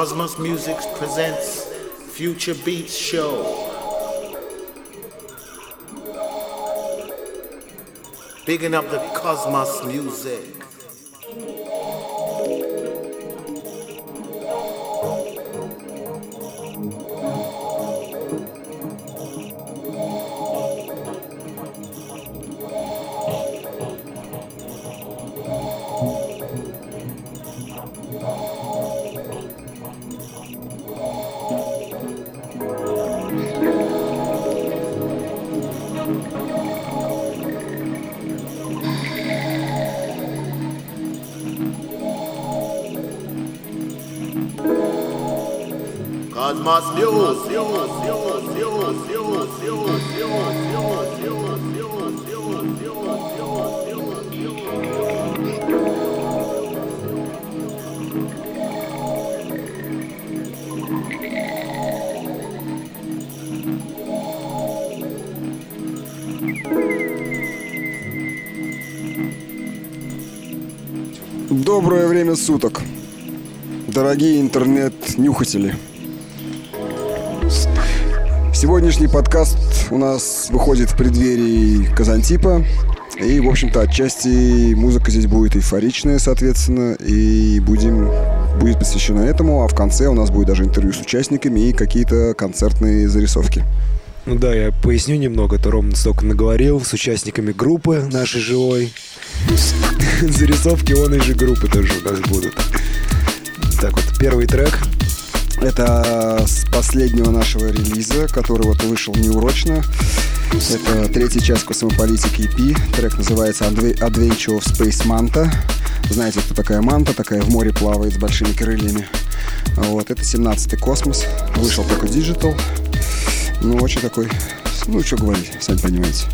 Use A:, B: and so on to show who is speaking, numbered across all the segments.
A: Cosmos Music presents Future Beats Show. Bigging up the Cosmos Music.
B: Время суток, дорогие интернет-нюхатели. Сегодняшний подкаст у нас выходит в преддверии Казантипа. И, в общем-то, отчасти музыка здесь будет эйфоричная, соответственно, и будем, будет посвящена этому, а в конце у нас будет даже интервью с участниками и какие-то концертные зарисовки.
C: Ну да, я поясню немного, то Ром столько наговорил с участниками группы нашей живой. Зарисовки он и же группы тоже у нас будут. Так вот, первый трек.
B: Это с последнего нашего релиза, который вот вышел неурочно. Это третья часть космополитики EP. Трек называется Adve- Adventure of Space Manta. Знаете, кто такая манта? Такая в море плавает с большими крыльями. Вот, это 17-й космос. Вышел только Digital. Ну, очень такой... Ну, что говорить, сами понимаете.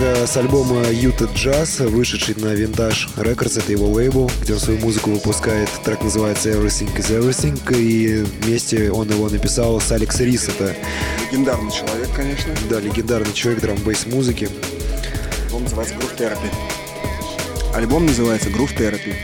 C: Э, с альбома Юта Джаз, вышедший на Vintage Records, это его лейбл, где он свою музыку выпускает. Трек называется Everything is Everything, и вместе он его написал с Алекс Рис. Это
D: Легендарный человек, конечно.
C: да, легендарный человек драм-бейс музыки.
D: Альбом называется Groove Therapy. Альбом называется Groove Therapy.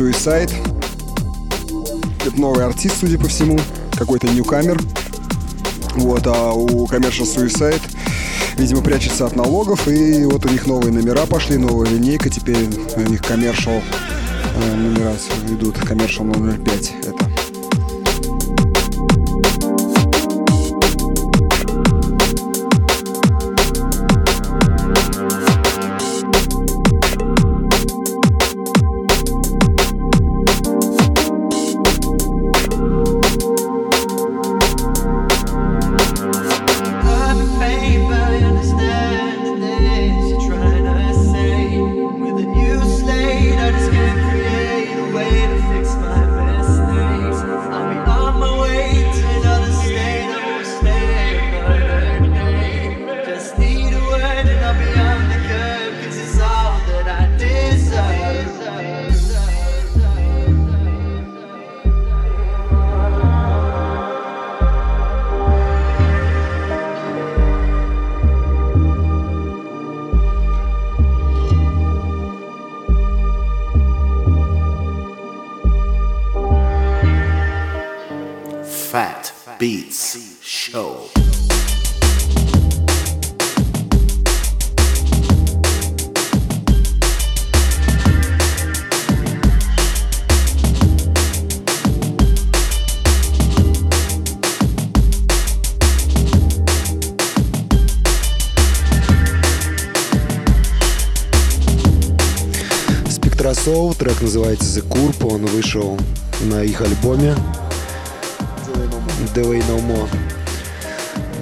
D: Suicide. Это новый артист, судя по всему. Какой-то ньюкамер. Вот, а у Commercial Suicide, видимо, прячется от налогов. И вот у них новые номера пошли, новая линейка. Теперь у них Commercial э, номера идут. Commercial номер 5. Это
A: Fat Beats Show.
C: Спектросол, трек называется The Curb, он вышел на их альбоме The Way No More.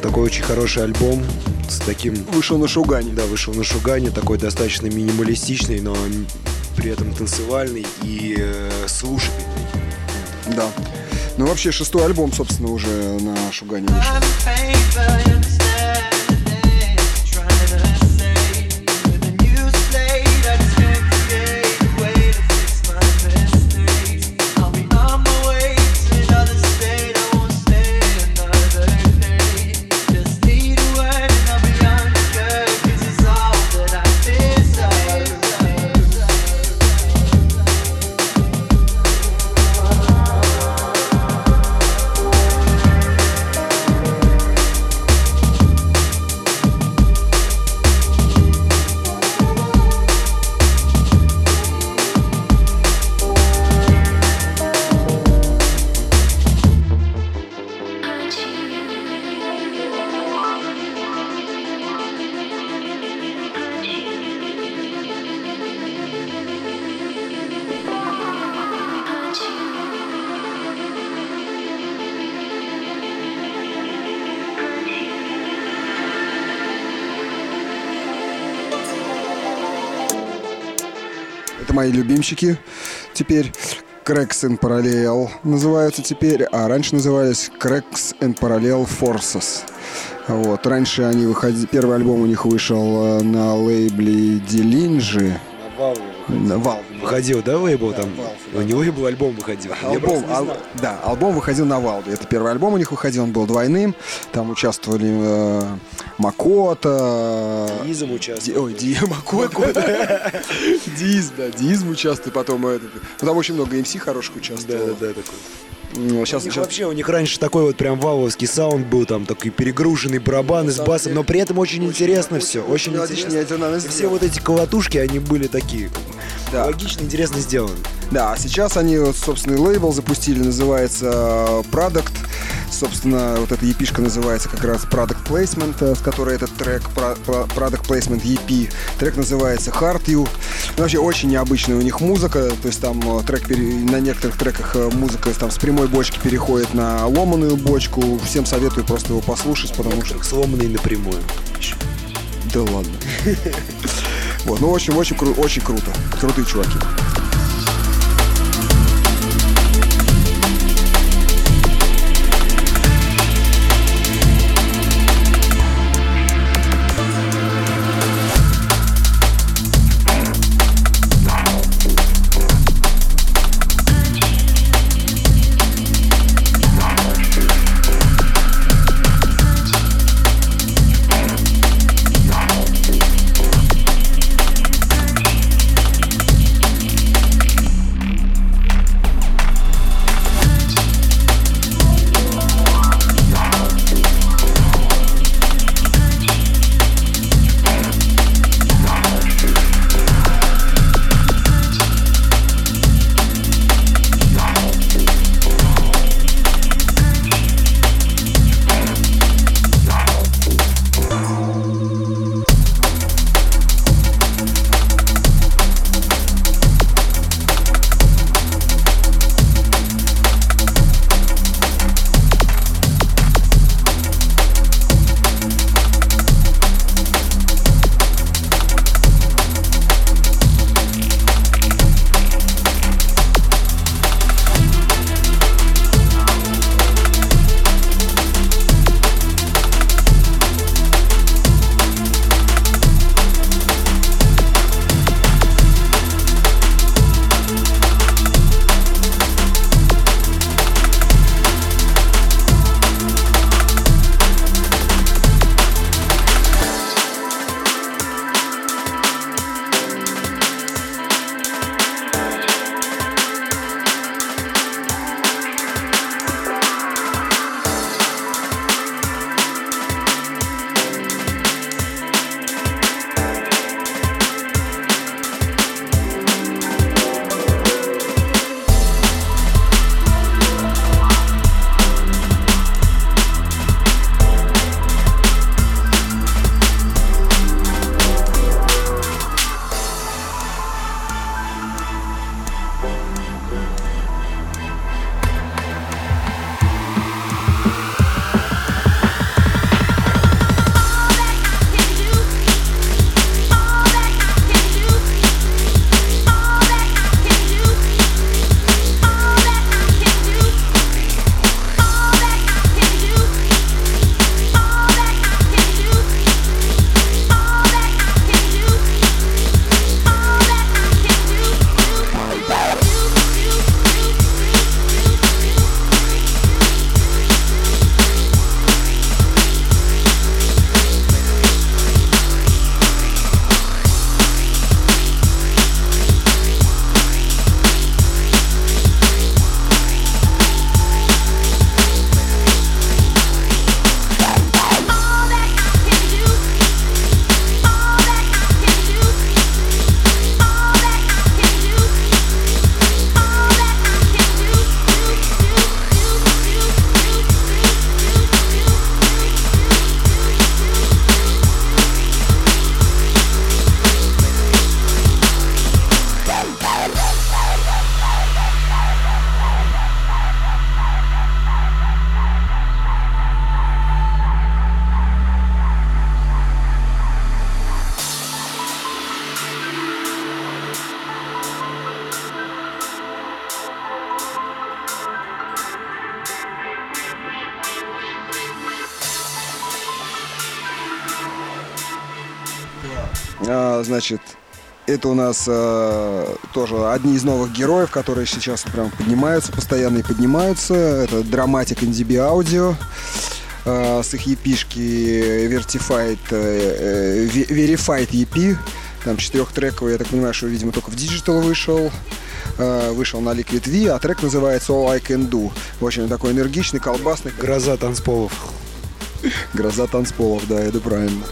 C: Такой очень хороший альбом с таким...
D: вышел на Шугане.
C: Да, вышел на Шугане, такой достаточно минималистичный, но при этом танцевальный и э, слушательный.
D: Да. Ну, вообще, шестой альбом, собственно, уже на Шугане вышел.
B: Мои любимчики теперь. Cracks in Parallel называются теперь, а раньше назывались Cracks in Parallel Forces. Вот. Раньше они выходили... Первый альбом у них вышел э, на лейбле Делинджи. На Valve.
C: Выходил, да, лейбл там? У него лейбл альбом выходил.
B: Альбом, ал- да, альбом выходил на Валде. Это первый альбом у них выходил, он был двойным. Там участвовали э, Макота. э,
C: Изом
B: Ди-
C: участвовал.
B: Ой, Ди, Макота. Диз, да, Дизм участвует, потом этот. Ну, там очень много МС хороших
C: Да,
B: участвовало.
C: да, да, такой.
B: Ну, Сейчас,
C: У них вообще, у них раньше такой вот прям валовский саунд был, там такой перегруженный барабаны с басом, но при этом очень интересно все, очень
B: мелодично,
C: интересно. И Все вот эти колотушки, они были такие
B: Да.
C: логично, интересно сделаны.
B: Да, а сейчас они вот собственный лейбл запустили, называется э, Product. Собственно, вот эта епишка называется как раз Product Placement, э, с которой этот трек Product Placement EP. Трек называется Heart You. Ну, вообще очень необычная у них музыка, то есть там э, трек пере- на некоторых треках э, музыка там с прямой бочки переходит на ломаную бочку. Всем советую просто его послушать, потому что
C: сломанный напрямую.
B: да ладно. Вот, ну, в общем, очень, кру- очень круто. Крутые чуваки. Это у нас а, тоже одни из новых героев, которые сейчас прям поднимаются, постоянно и поднимаются. Это Dramatic NDB Audio а, с их епишки Vertified, э, э, Ve- Verified EP. Там четырехтрековый, я так понимаю, что, видимо, только в Digital вышел. А, Вышел на Liquid V, а трек называется All I Can Do. Общем, такой энергичный, колбасный,
C: Гроза танцполов.
B: гроза танцполов, да, это правильно.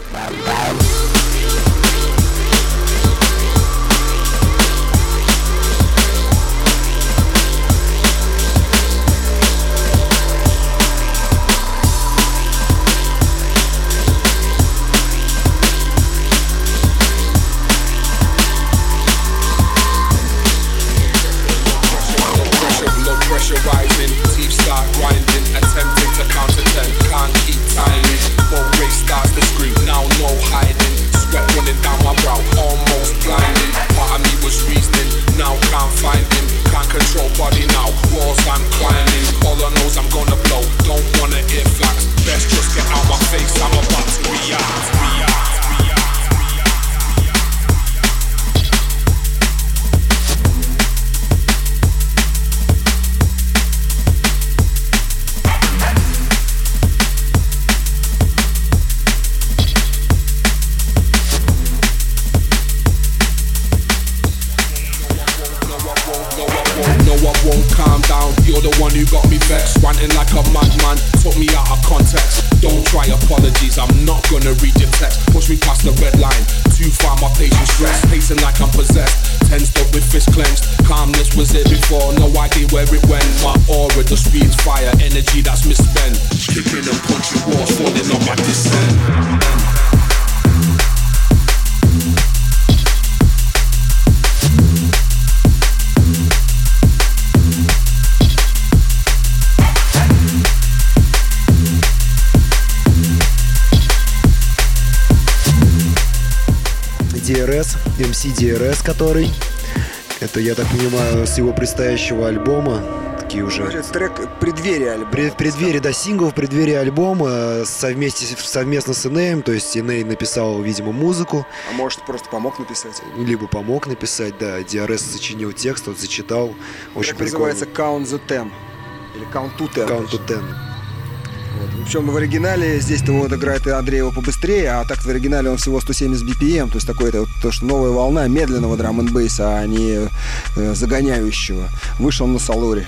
C: Это, я так понимаю, с его предстоящего альбома. Такие уже
B: трек преддверия альбома.
C: Пред- в преддверии, да, сингл, в преддверии альбома э, совместе, совместно с Инеем, то есть Иней написал, видимо, музыку,
B: А может, просто помог написать.
C: либо помог написать, да, DRS сочинил текст, вот зачитал, очень
B: Трек
C: прикольно.
B: называется Count the Ten. Или Count to Ten.
C: Count to Ten.
B: Причем в оригинале здесь-то вот играет и Андрей его побыстрее, а так в оригинале он всего 170 BPM, то есть такой это вот то, что новая волна медленного драм н а не э, загоняющего. Вышел на Салуре.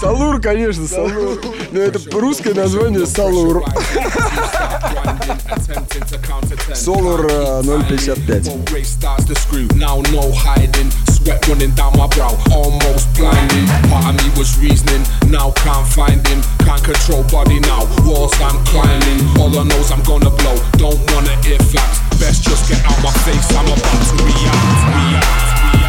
B: Салур, конечно, Салур. Но это русское название Салур. Солур э, 055.
E: Boat race starts to screw, now no hiding. Sweat running down my brow, almost blinding. Part of me was reasoning, now can't find him. Can't control body now, walls I'm climbing. All I know's I'm gonna blow, don't wanna hear facts. Best just get out my face, I'm about to react. react, react,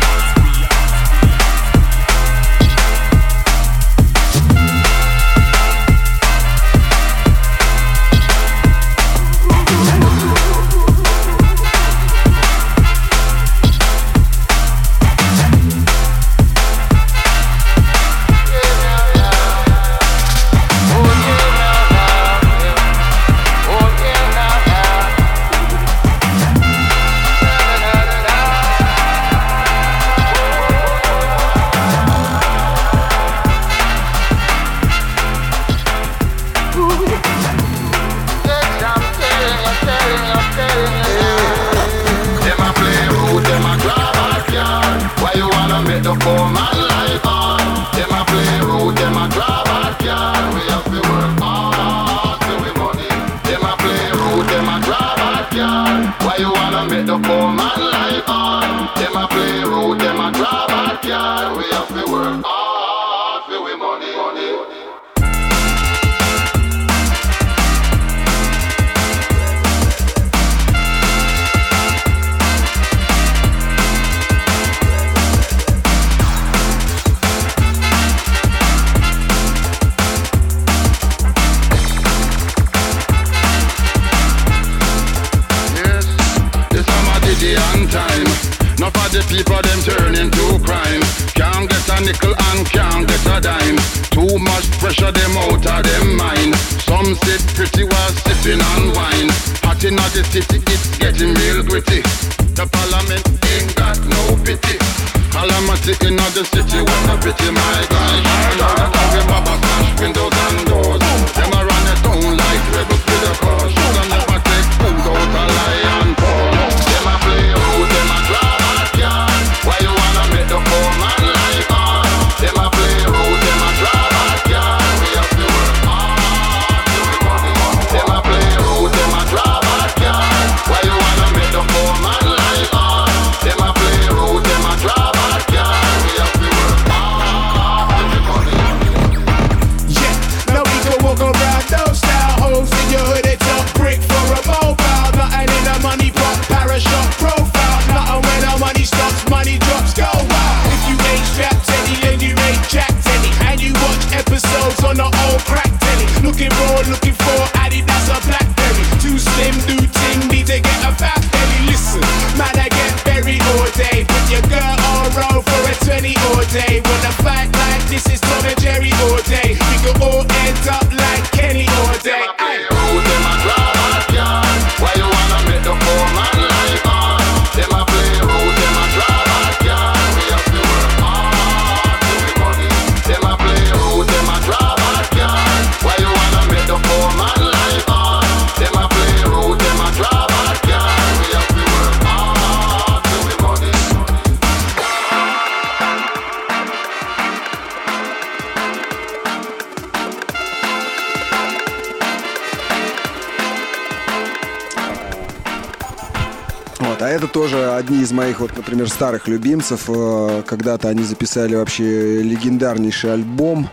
B: например, старых любимцев. Э, Когда-то они записали вообще легендарнейший альбом.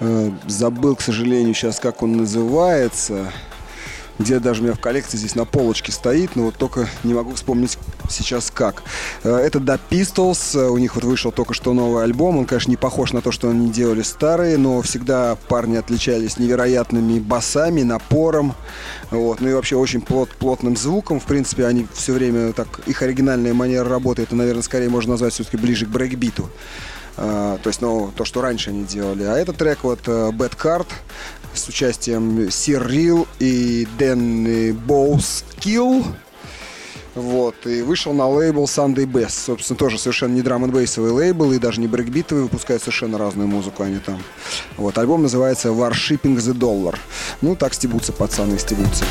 B: Э, Забыл, к сожалению, сейчас, как он называется. Где даже у меня в коллекции здесь на полочке стоит, но вот только не могу вспомнить сейчас как. Э, Это The Pistols, у них вот вышел только что новый альбом. Он, конечно, не похож на то, что они делали старые, но всегда парни отличались невероятными басами, напором. Вот. Ну и вообще очень плот, плотным звуком. В принципе, они все время так, их оригинальная манера работы, это, наверное, скорее можно назвать все-таки ближе к брейкбиту. А, то есть, ну, то, что раньше они делали. А этот трек вот э, Bad Card с участием Сир Рил и Дэн Боускилл. Вот, и вышел на лейбл Sunday Best. Собственно, тоже совершенно не драм бейсовый лейбл и даже не брейкбитовый, выпускают совершенно разную музыку они там. Вот, альбом называется Warshipping the Dollar. Ну, так стебутся пацаны, стебутся.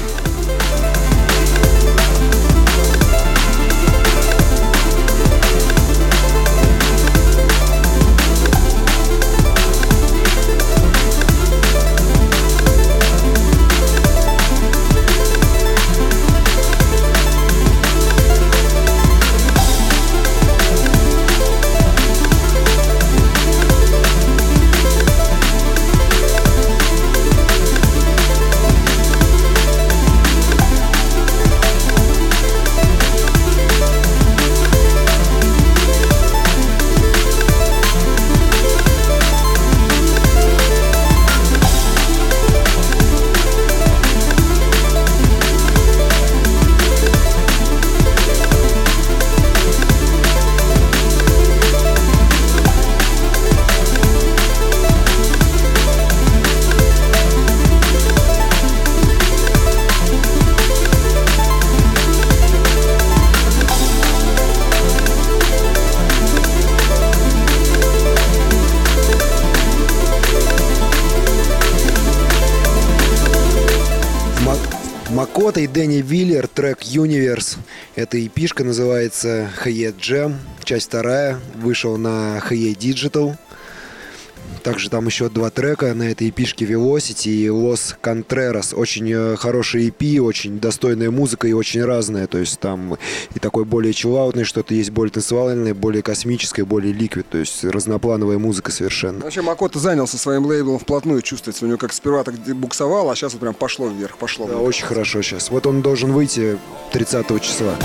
C: Виллер, трек Universe. Эта эпишка называется Hayet Jam, часть вторая, вышел на Hayet Digital. Также там еще два трека на этой эпишке Velocity и Los Contreras. Очень э, хороший EP, очень достойная музыка и очень разная. То есть там и такой более чиллаутный что-то есть, более танцевальное, более космическое, более ликвид. То есть разноплановая музыка совершенно.
B: Вообще Макото занялся своим лейблом вплотную, чувствуется. У него как сперва так буксовал, а сейчас вот прям пошло вверх, пошло.
C: Да,
B: вверх.
C: очень хорошо сейчас. Вот он должен выйти 30 числа.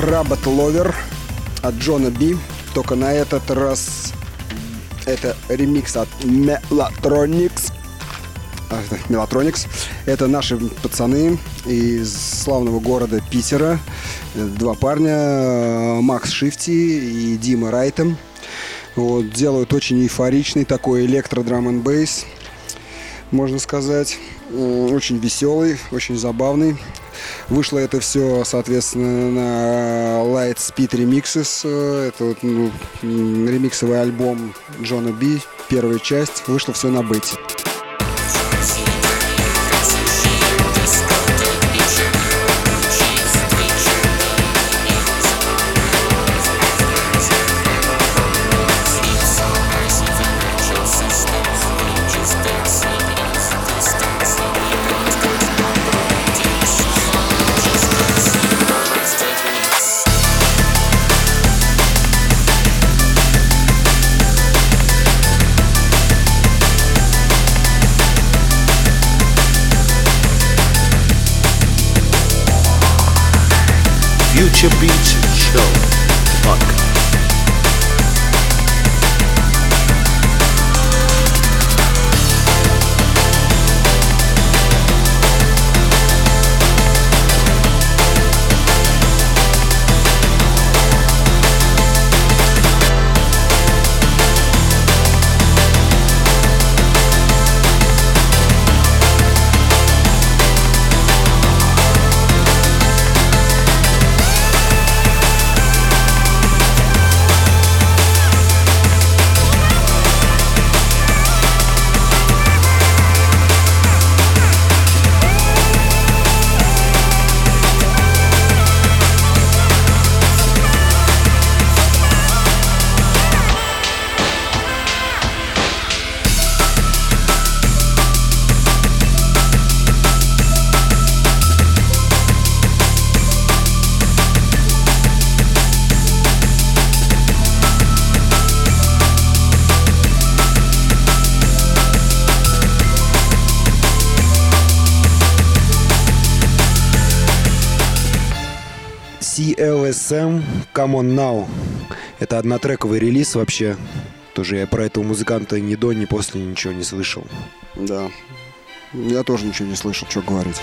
B: Battle Lover от Джона Би. Только на этот раз это ремикс от Melatronics. А, это наши пацаны из славного города Питера. Два парня, Макс Шифти и Дима Райтем. Вот, делают очень эйфоричный такой электро драм н бейс, можно сказать. Очень веселый, очень забавный. Вышло это все, соответственно, на Light Speed Remixes. Это вот, ну, ремиксовый альбом Джона Би, первая часть. Вышло все на бете.
C: Come On Now. Это однотрековый релиз вообще. Тоже я про этого музыканта ни до, ни после ничего не слышал.
B: Да. Я тоже ничего не слышал, что говорить.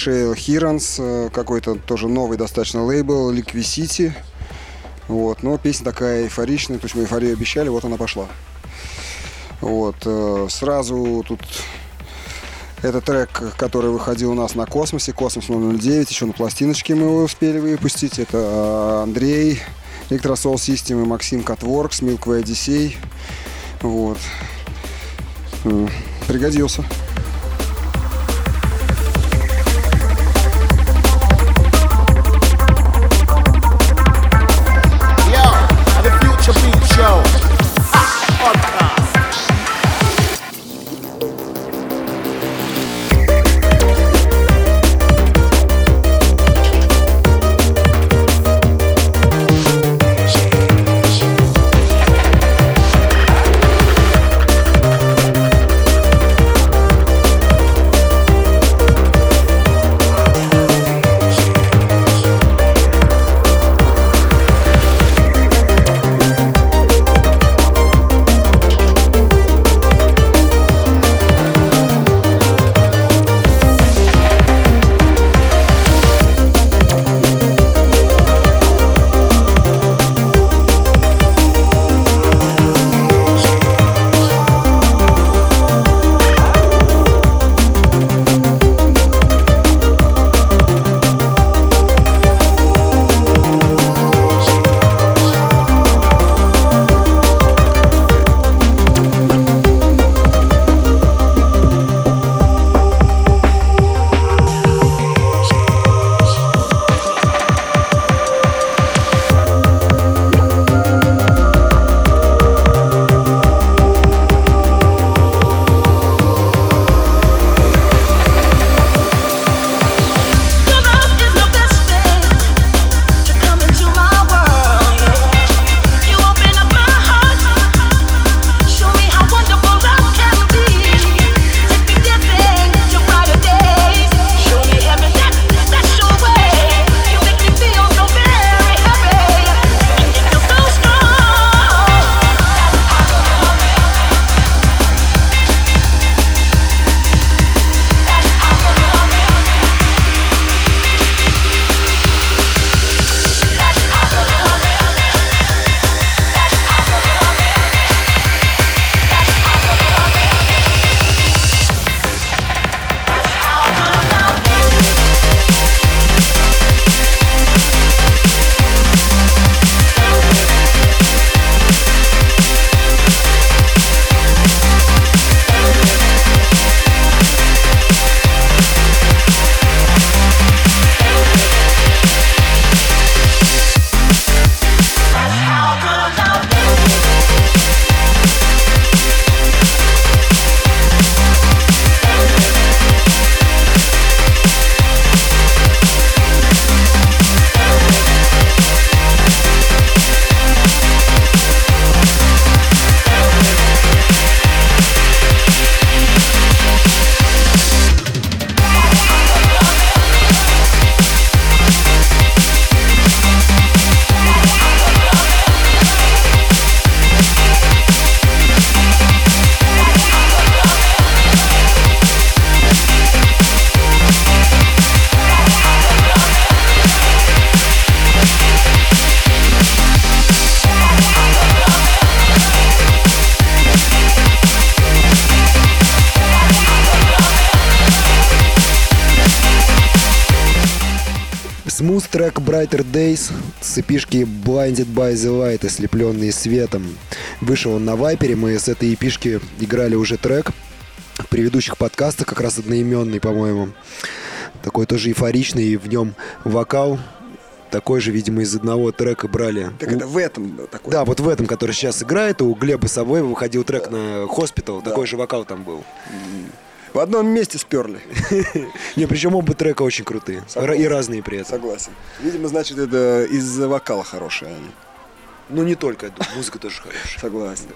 B: Рошейл Хиранс, э, какой-то тоже новый достаточно лейбл, Liquicity. Вот, но песня такая эйфоричная, то есть мы эйфорию обещали, вот она пошла. Вот, э, сразу тут это трек, который выходил у нас на Космосе, Космос 009, еще на пластиночке мы его успели выпустить. Это э, Андрей, Electrosoul System и Максим Catworks, Milky Way Odyssey. Вот. Пригодился.
C: Эпишки Blinded by the Light, ослепленные светом. Вышел он на Вайпере, мы с этой эпишки играли уже трек в предыдущих подкастах, как раз одноименный, по-моему. Такой тоже эйфоричный, и в нем вокал такой же, видимо, из одного трека брали.
B: Так это в этом такой.
C: Да, вот в этом, который сейчас играет, у Глеба Собоева выходил трек на Hospital, такой же вокал там был.
B: В одном месте сперли.
C: Не, причем оба трека очень крутые. И разные при этом.
B: Согласен. Видимо, значит, это из-за вокала хорошие они.
C: Ну, не только, я думаю, музыка тоже хорошая.
B: Согласен.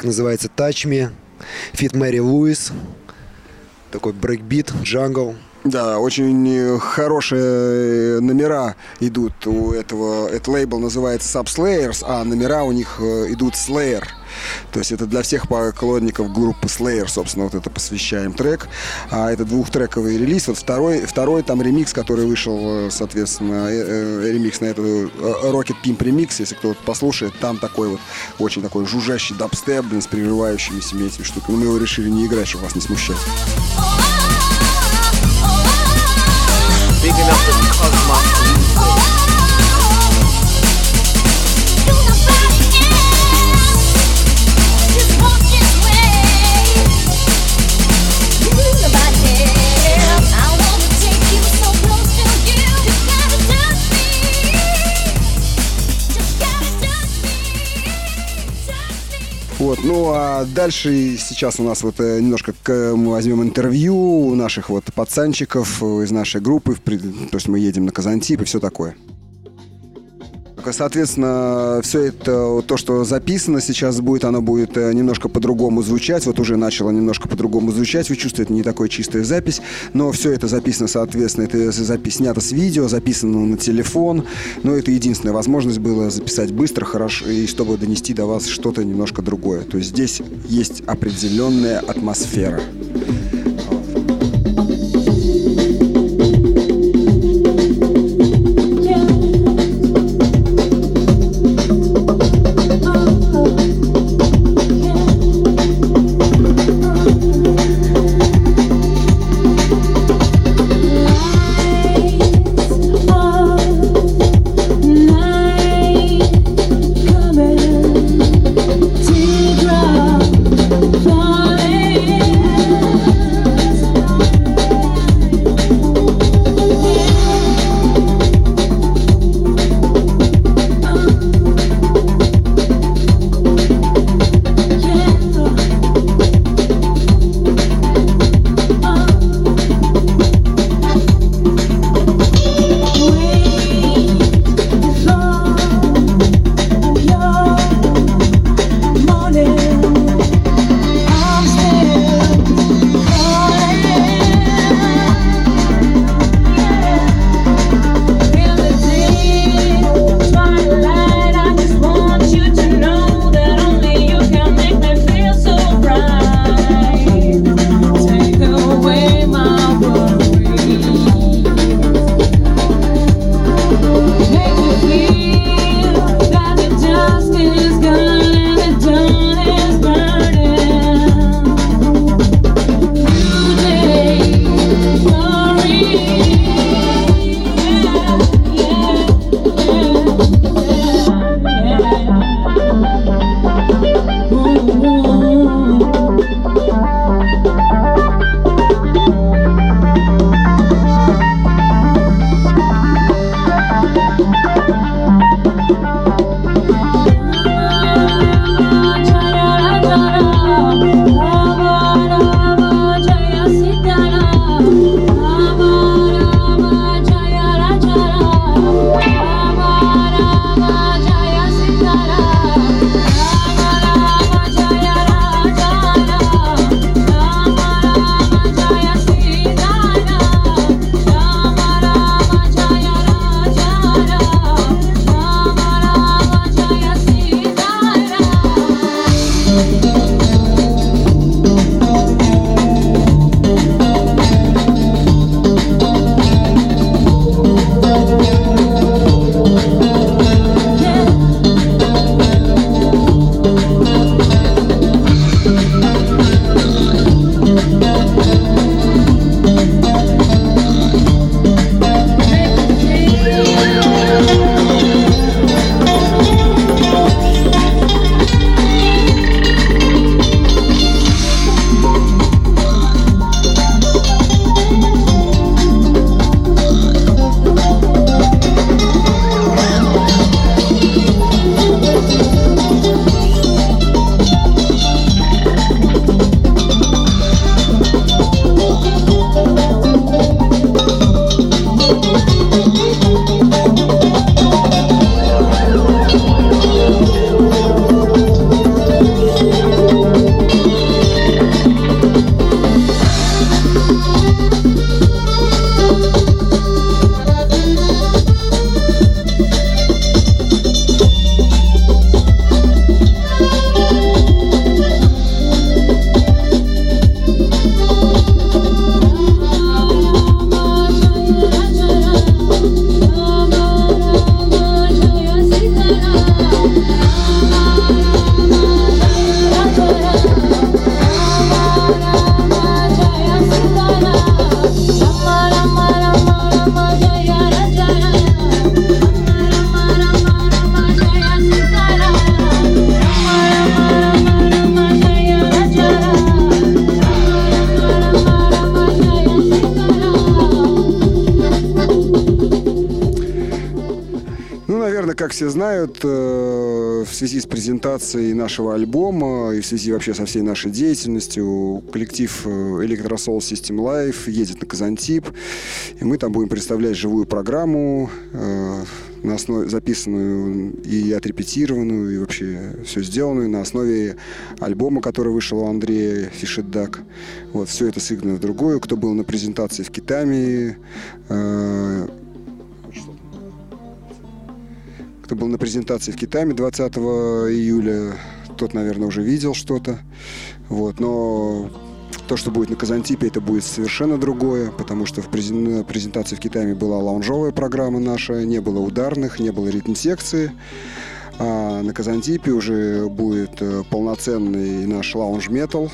C: Трек называется Touch Me. Feat. Mary Louise. Такой брейкбит, джангл.
B: Да, очень э, хорошие э, номера идут у этого. Этот лейбл называется Subslayers, а номера у них э, идут Slayer. То есть это для всех поклонников группы Slayer, собственно, вот это посвящаем трек. А это двухтрековый релиз. Вот второй, второй там ремикс, который вышел, э, соответственно, э, э, ремикс на эту э, Rocket Pimp ремикс, если кто-то послушает, там такой вот очень такой жужжащий дабстеп, блин, с прерывающимися этими штуками. Мы его решили не играть, чтобы вас не смущать.
A: Big enough to Cosmos Music.
B: Вот, ну а дальше сейчас у нас вот э, немножко к- мы возьмем интервью у наших вот пацанчиков из нашей группы, то есть мы едем на Казантип и все такое. Соответственно, все это, то, что записано сейчас будет, оно будет э, немножко по-другому звучать. Вот уже начало немножко по-другому звучать. Вы чувствуете, не такая чистая запись. Но все это записано, соответственно, это запись снято с видео, записано на телефон. Но это единственная возможность было записать быстро, хорошо, и чтобы донести до вас что-то немножко другое. То есть здесь есть определенная атмосфера. Нашего альбома и в связи вообще со всей нашей деятельностью, коллектив э, Electrosol System Life едет на Казантип, и мы там будем представлять живую программу, э, на основе записанную и отрепетированную, и вообще все сделанную на основе альбома, который вышел у Андрея Фишедак. Вот, все это сыграно в другую. Кто был на презентации в Китаме, э, презентации в Китаме 20 июля, тот, наверное, уже видел что-то. Вот, но то, что будет на Казантипе, это будет совершенно другое, потому что в презентации в Китае была лаунжовая программа наша, не было ударных, не было ритм-секции. А на Казантипе уже будет э, полноценный наш лаунж-метал.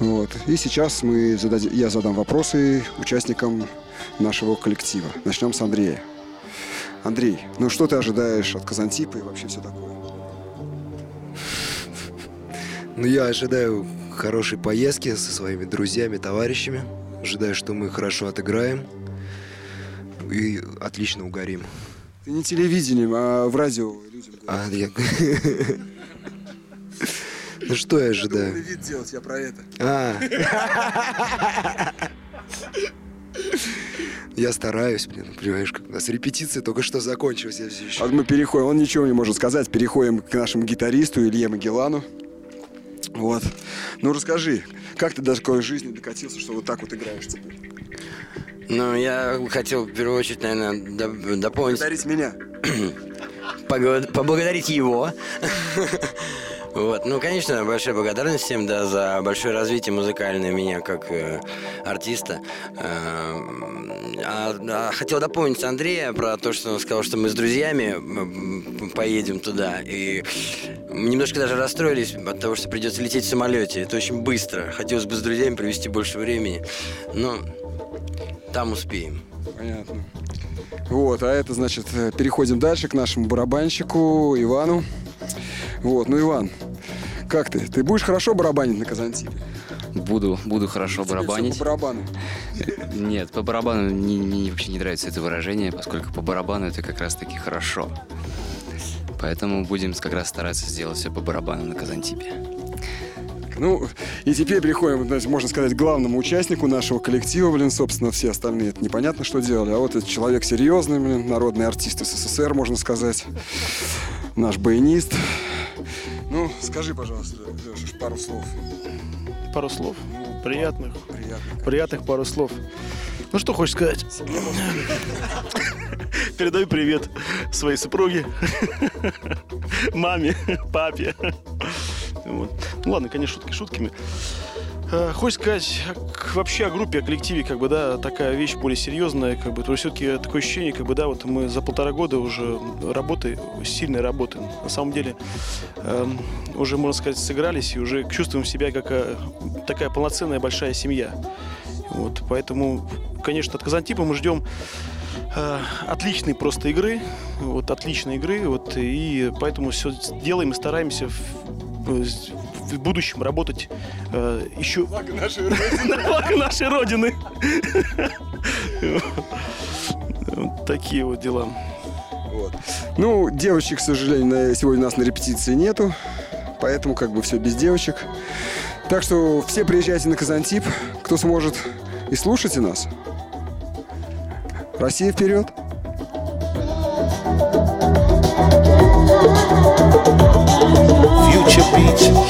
B: Вот. И сейчас мы задади- я задам вопросы участникам нашего коллектива. Начнем с Андрея. Андрей, ну что ты ожидаешь от Казантипа и вообще все такое?
C: Ну, я ожидаю хорошей поездки со своими друзьями, товарищами. Ожидаю, что мы хорошо отыграем и отлично угорим.
B: Ты не телевидением, а в радио людям
C: А, я... Ну что я ожидаю?
B: вид делать, я про это.
C: А. Я стараюсь, блин, понимаешь, как у нас репетиция только что закончилась, я все еще...
B: Вот мы переходим, он ничего не может сказать, переходим к нашему гитаристу Илье Магеллану. Вот. Ну расскажи, как ты до такой жизни докатился, что вот так вот играешь теперь?
F: Ну, я хотел в первую очередь, наверное, доп- дополнить,
B: Благодарить меня.
F: поблагодарить его. Вот. Ну, конечно, большая благодарность всем, да, за большое развитие музыкальное меня как э, артиста. Эм, А, а хотел дополнить Андрея про то, что он сказал, что мы с друзьями поедем туда. И немножко даже расстроились от того, что придется лететь в самолете. Это очень быстро. Хотелось бы с друзьями провести больше времени. Но там успеем.
B: Понятно. Вот, а это значит, э, переходим дальше к нашему барабанщику Ивану. Вот, ну Иван, как ты? Ты будешь хорошо барабанить на Казантипе?
G: Буду, буду хорошо
B: Тебе
G: барабанить.
B: по барабану.
G: Нет, по барабану мне, мне вообще не нравится это выражение, поскольку по барабану это как раз таки хорошо. Поэтому будем как раз стараться сделать все по барабану на Казантипе.
B: Ну, и теперь переходим, значит, можно сказать, к главному участнику нашего коллектива, блин, собственно, все остальные это непонятно, что делали, а вот этот человек серьезный, блин, народный артист СССР, можно сказать, наш баянист. Ну, скажи, пожалуйста, Леша, пару слов.
H: Пару слов. Приятных.
B: Приятных.
H: Приятных пару слов. Ну что хочешь сказать? Передаю привет своей супруге, маме, папе. Вот. Ну ладно, конечно, шутки шутками. Э, Хочешь сказать вообще о группе, о коллективе, как бы, да, такая вещь более серьезная, как бы, то есть все-таки такое ощущение, как бы, да, вот мы за полтора года уже работы, сильной работы, на самом деле, эм, уже, можно сказать, сыгрались и уже чувствуем себя как э, такая полноценная большая семья. Вот, поэтому, конечно, от Казантипа мы ждем э, отличной просто игры, вот отличной игры, вот и поэтому все делаем и стараемся в, в будущем работать э, еще
B: Благо нашей Родины.
H: на благо нашей родины. Вот такие вот дела.
B: Вот. Ну, девочек, к сожалению, сегодня у нас на репетиции нету, поэтому как бы все без девочек. Так что все приезжайте на Казантип, кто сможет, и слушайте нас. Россия вперед!
A: Future Beach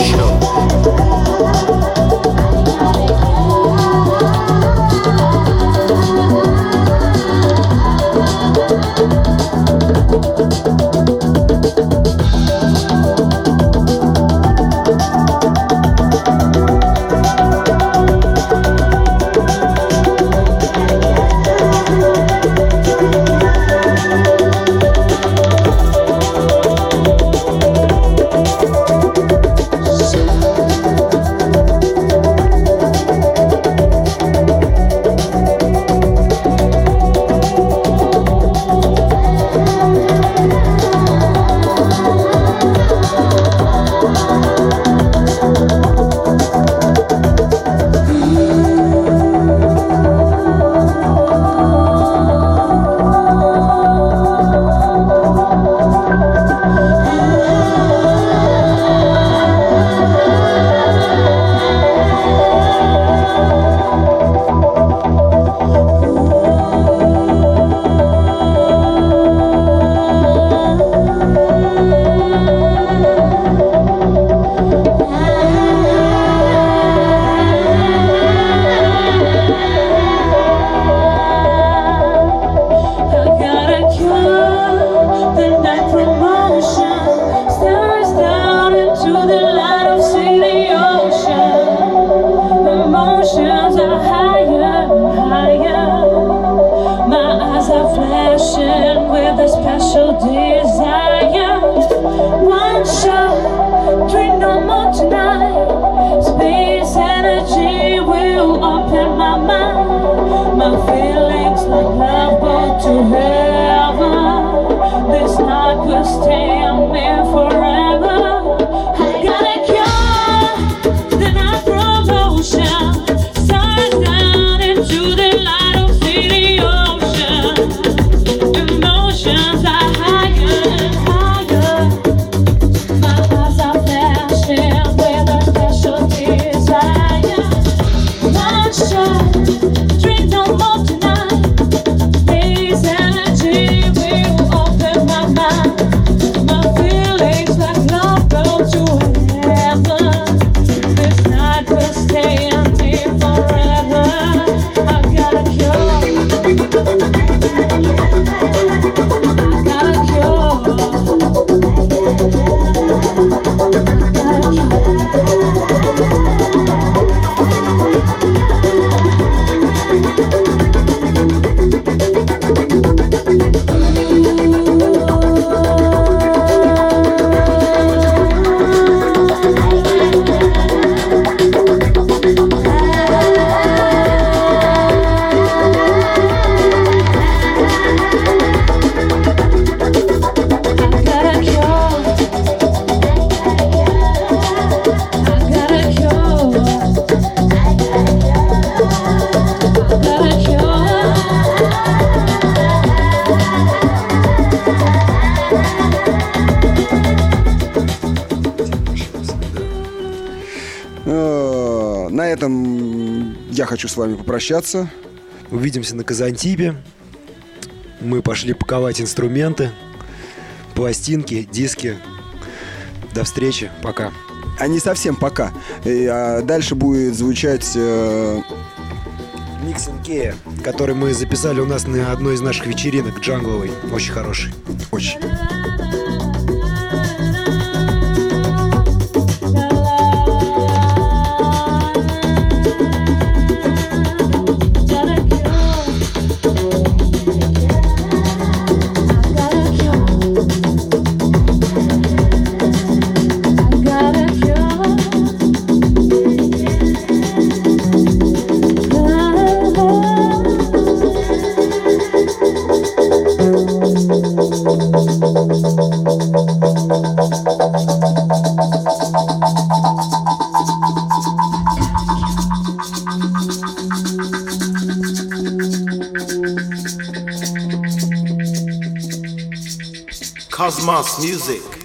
B: хочу с вами попрощаться.
C: Увидимся на Казантипе. Мы пошли паковать инструменты, пластинки, диски. До встречи. Пока.
B: А не совсем пока. Э, а дальше будет звучать э...
C: микс который мы записали у нас на одной из наших вечеринок джангловой. Очень хороший.
A: Cosmos Music.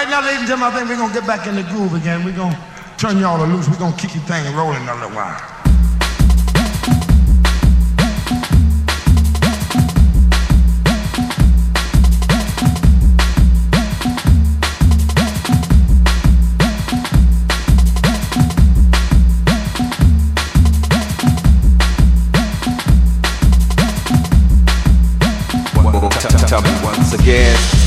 I: Right now, ladies and gentlemen, I think we're going to get back in the groove again. We're going to turn y'all loose. We're going to keep your thing rolling a little while.
J: Tell me once again.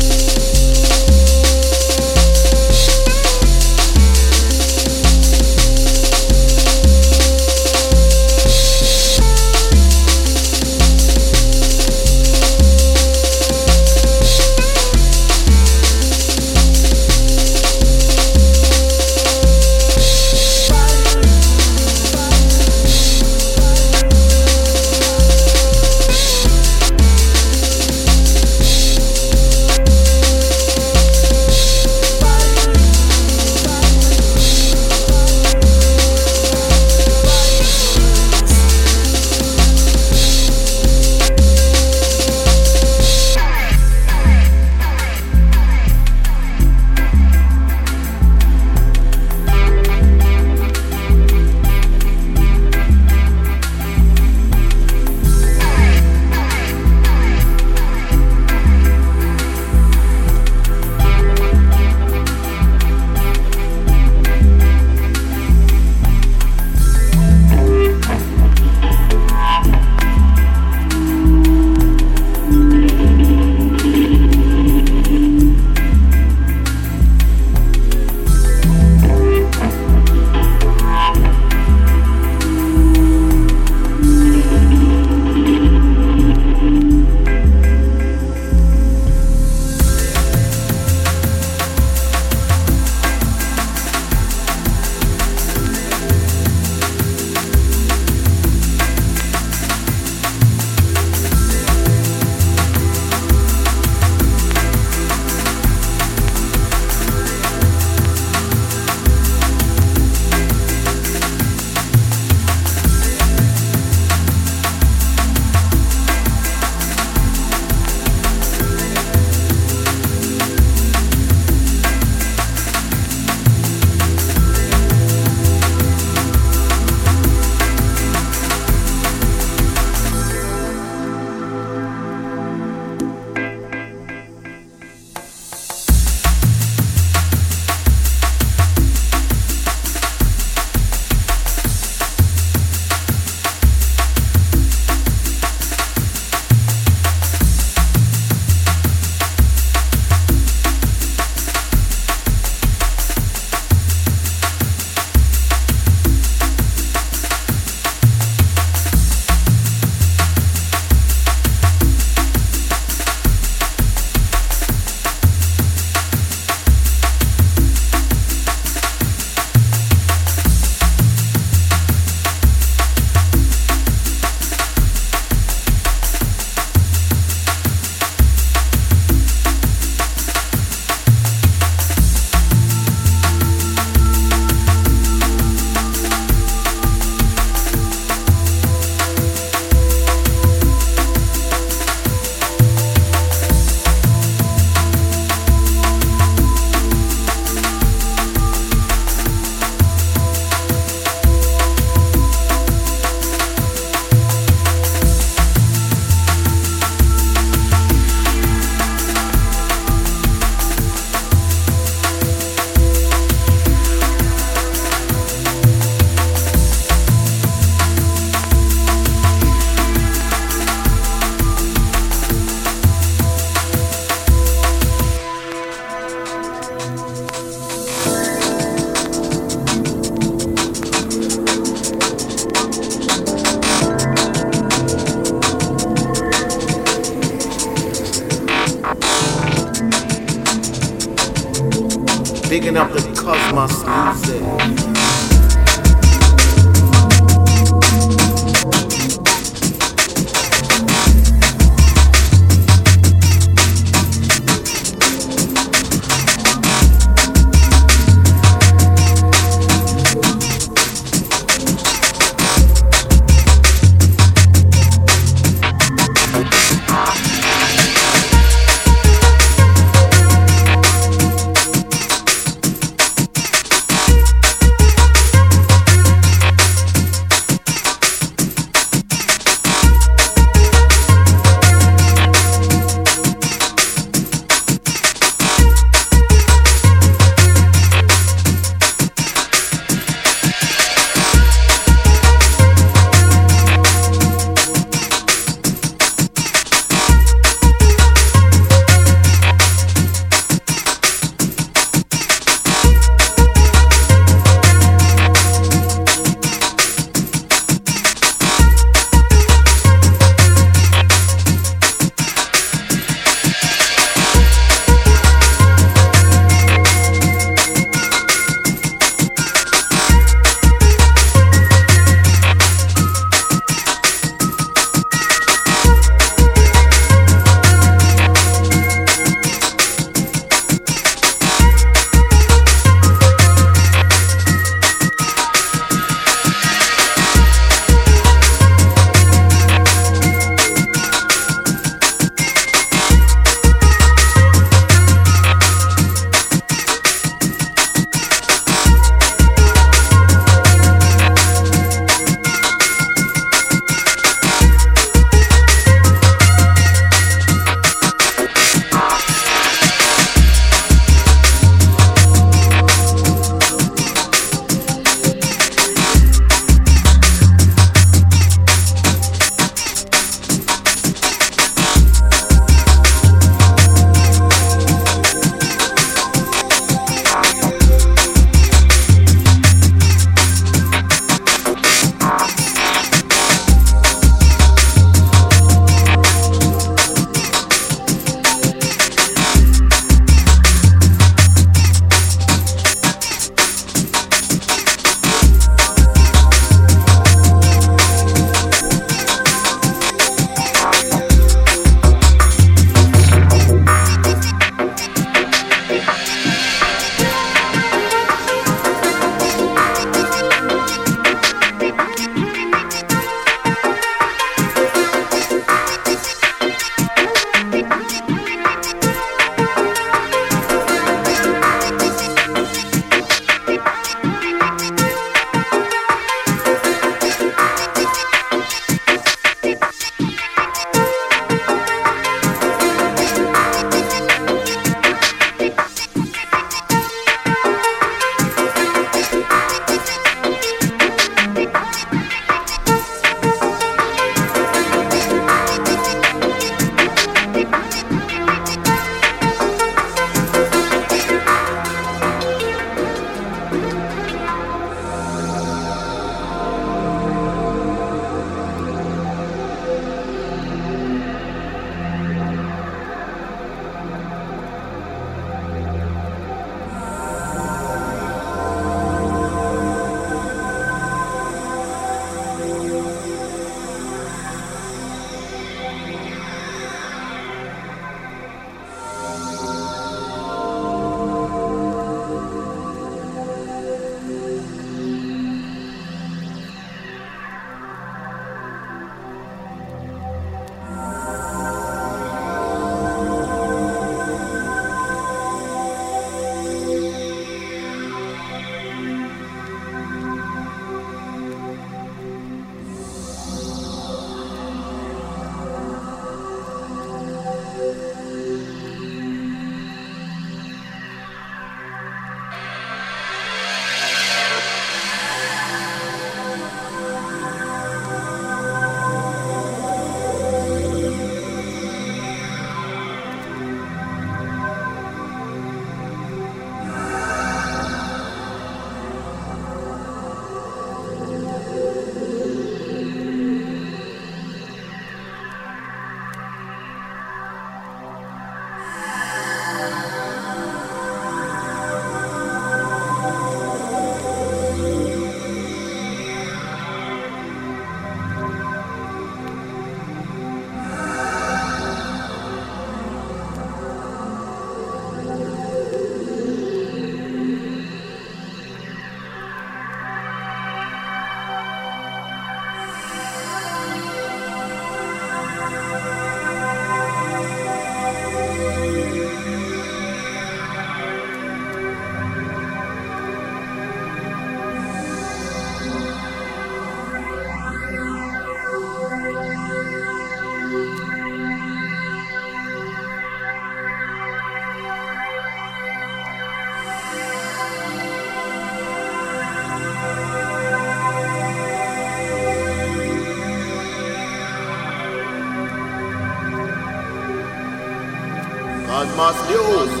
A: Must use.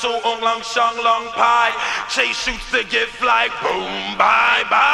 K: so long, long, long, pie. Chase shoots to give fly. boom, bye, bye.